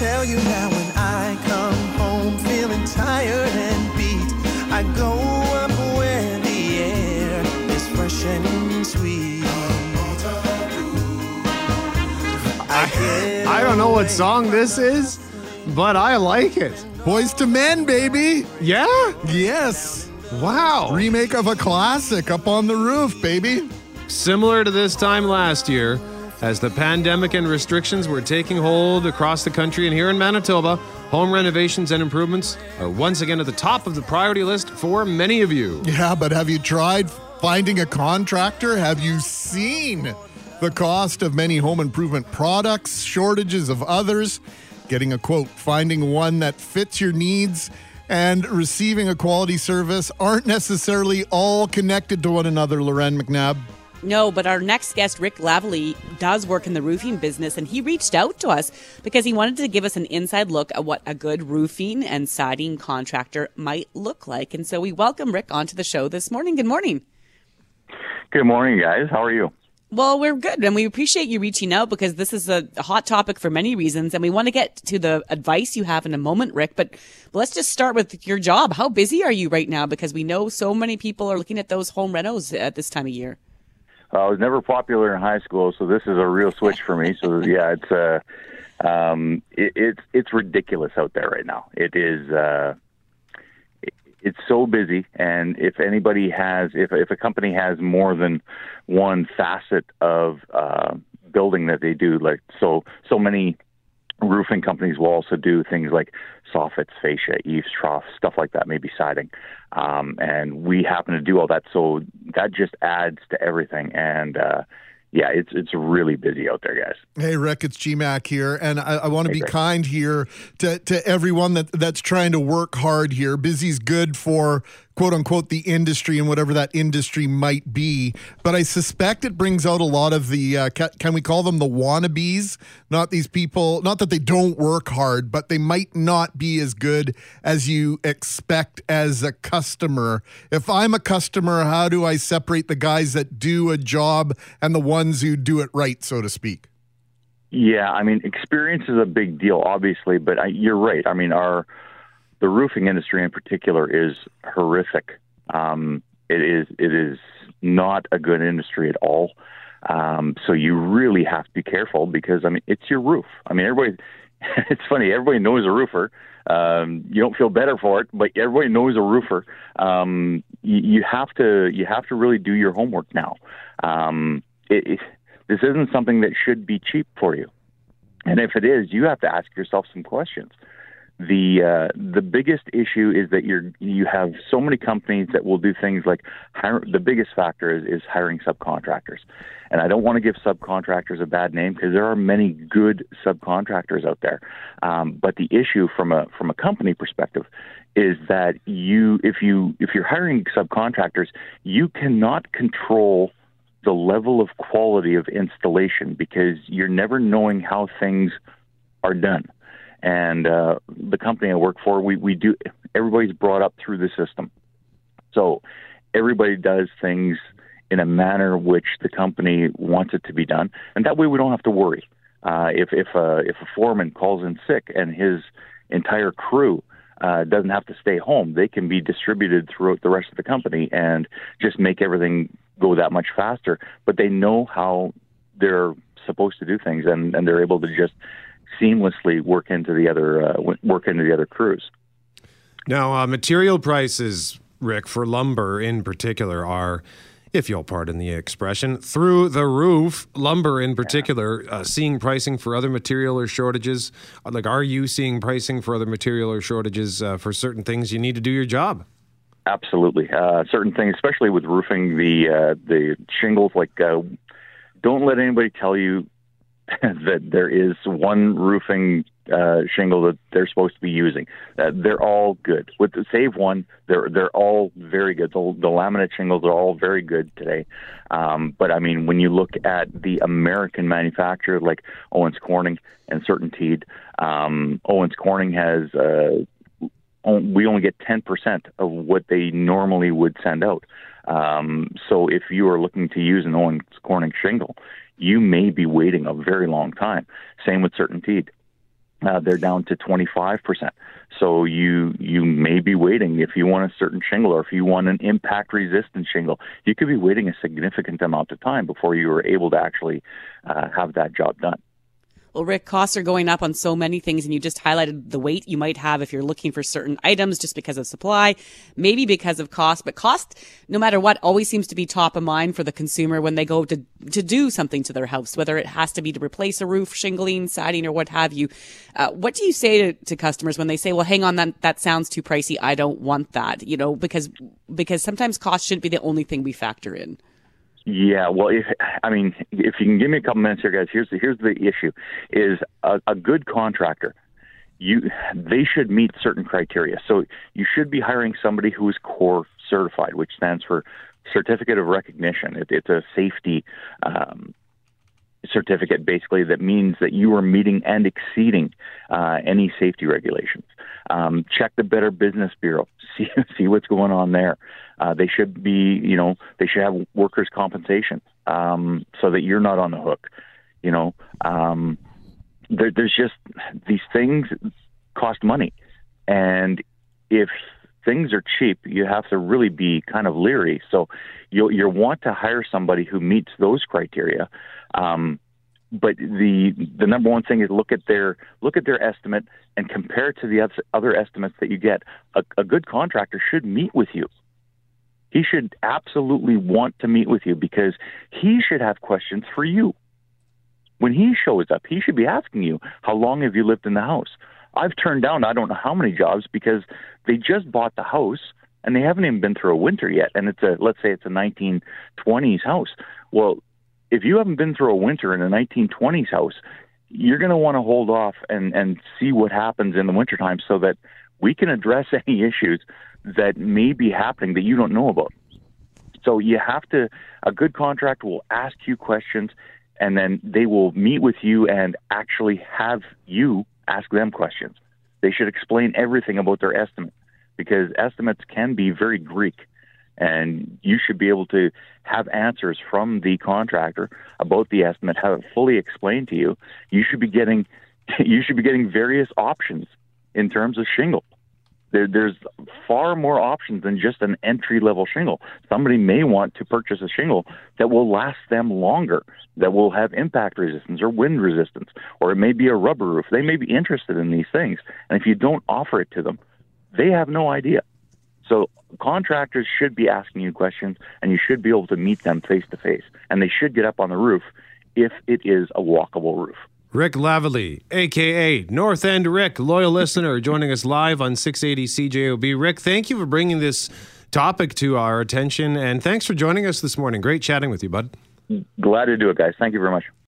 tell you now when I come home feeling tired and beat, I go up where the air is fresh and sweet. I, I don't know what song this is, but I like it. Boyz II Men, baby. Yeah? Yes. Wow. Remake of a classic up on the roof, baby. Similar to this time last year, as the pandemic and restrictions were taking hold across the country and here in Manitoba, home renovations and improvements are once again at the top of the priority list for many of you. Yeah, but have you tried finding a contractor? Have you seen the cost of many home improvement products, shortages of others? Getting a quote, finding one that fits your needs, and receiving a quality service aren't necessarily all connected to one another, Loren McNabb. No, but our next guest, Rick Lavallee, does work in the roofing business, and he reached out to us because he wanted to give us an inside look at what a good roofing and siding contractor might look like. And so we welcome Rick onto the show this morning. Good morning. Good morning, guys. How are you? Well, we're good, and we appreciate you reaching out because this is a hot topic for many reasons, and we want to get to the advice you have in a moment, Rick. But let's just start with your job. How busy are you right now? Because we know so many people are looking at those home renos at this time of year. I was never popular in high school, so this is a real switch for me. So yeah, it's uh, um, it, it's it's ridiculous out there right now. It is. Uh, it- it's so busy, and if anybody has, if if a company has more than one facet of uh, building that they do, like so so many roofing companies will also do things like soffits, fascia, eaves, troughs, stuff like that, maybe siding. Um, and we happen to do all that, so that just adds to everything. And uh, yeah, it's it's really busy out there, guys. Hey, Rick, it's GMAC here, and I, I want to Hey, be Rick. kind here to, to everyone that, that's trying to work hard here. Busy's good for quote unquote the industry and whatever that industry might be, but I suspect it brings out a lot of the uh, ca- can we call them the wannabes? Not these people, not that they don't work hard, but they might not be as good as you expect as a customer. If I'm a customer, how do I separate the guys that do a job and the ones who do it right, so to speak? Yeah, I mean, experience is a big deal, obviously, but I, you're right. I mean, our the roofing industry in particular is horrific. Um, it is it is not a good industry at all. Um, so you really have to be careful because I mean, it's your roof. I mean, everybody. It's funny. Everybody knows a roofer. Um, you don't feel better for it, but everybody knows a roofer. Um, you, you have to you have to really do your homework now. Um, it, it, this isn't something that should be cheap for you. And if it is, you have to ask yourself some questions. The uh, the biggest issue is that you're you have so many companies that will do things like hire, the biggest factor is, is hiring subcontractors. And I don't want to give subcontractors a bad name because there are many good subcontractors out there. Um, but the issue from a from a company perspective is that you if you if you're hiring subcontractors, you cannot control the level of quality of installation because you're never knowing how things are done. And uh, the company I work for, we, we do everybody's brought up through the system. So everybody does things in a manner which the company wants it to be done, and that way we don't have to worry. Uh, if if a if a foreman calls in sick and his entire crew uh, doesn't have to stay home, they can be distributed throughout the rest of the company and just make everything go that much faster. But they know how they're supposed to do things, and, and they're able to just seamlessly work into the other uh, work into the other crews. Now, uh, material prices, Rick, for lumber in particular, are, if you'll pardon the expression, through the roof. Lumber in particular, uh, seeing pricing for other material or shortages. Uh, Like, are you seeing pricing for other material or shortages uh, for certain things you need to do your job? Absolutely, uh, certain things, especially with roofing, the uh, the shingles. Like, uh, don't let anybody tell you that there is one roofing uh, shingle that they're supposed to be using. Uh, they're all good. With the Save One, they're they're all very good. The, the laminate shingles are all very good today. Um, but I mean, when you look at the American manufacturer like Owens Corning and Certainteed, um, Owens Corning has. Uh, on- we only get 10% of what they normally would send out. Um, so if you are looking to use an Owens Corning shingle, you may be waiting a very long time. Same with Certainteed. uh, they're down to 25%. So you you may be waiting if you want a certain shingle or if you want an impact resistant shingle, you could be waiting a significant amount of time before you are able to actually uh, have that job done. Well, Rick, costs are going up on so many things, and you just highlighted the weight you might have if you're looking for certain items just because of supply, maybe because of cost. But cost, no matter what, always seems to be top of mind for the consumer when they go to to do something to their house, whether it has to be to replace a roof, shingling, siding, or what have you. Uh, what do you say to, to customers when they say, "Well, hang on, that that sounds too pricey. I don't want that." You know, because because sometimes cost shouldn't be the only thing we factor in. Yeah, well, if I mean, if you can give me a couple minutes here, guys. Here's the here's the issue: is a, a good contractor. You they should meet certain criteria. So you should be hiring somebody who is COR certified, which stands for certificate of recognition. It, it's a safety um, certificate, basically, that means that you are meeting and exceeding uh, any safety regulations. Um, check the Better Business Bureau. See see what's going on there. Uh, they should be, you know, they should have workers' compensation um, so that you're not on the hook. You know, um, there, there's just these things cost money, and if things are cheap, you have to really be kind of leery. So you'll you want to hire somebody who meets those criteria. Um, but the the number one thing is look at their look at their estimate and compare it to the other estimates that you get. A, a good contractor should meet with you he should absolutely want to meet with you because he should have questions for you. When he shows up, he should be asking you, How long have you lived in the house? I've turned down I don't know how many jobs because they just bought the house and they haven't even been through a winter yet. And it's a, let's say it's a 1920s house. Well, if you haven't been through a winter in a 1920s house, you're going to want to hold off and, and see what happens in the wintertime so that we can address any issues that may be happening that you don't know about. So you have to, a good contractor will ask you questions and then they will meet with you and actually have you ask them questions. They should explain everything about their estimate because estimates can be very Greek and you should be able to have answers from the contractor about the estimate, have it fully explained to you. You should be getting you should be getting various options in terms of shingle there, there's far more options than just an entry level shingle. Somebody may want to purchase a shingle that will last them longer, that will have impact resistance or wind resistance, or it may be a rubber roof. They may be interested in these things. And if you don't offer it to them, they have no idea. So contractors should be asking you questions and you should be able to meet them face to face. And they should get up on the roof if it is a walkable roof. Rick Lavallee, aka North End Rick, loyal listener, joining us live on 680 CJOB. Rick, thank you for bringing this topic to our attention, and thanks for joining us this morning. Great chatting with you, bud. Glad to do it, guys. Thank you very much.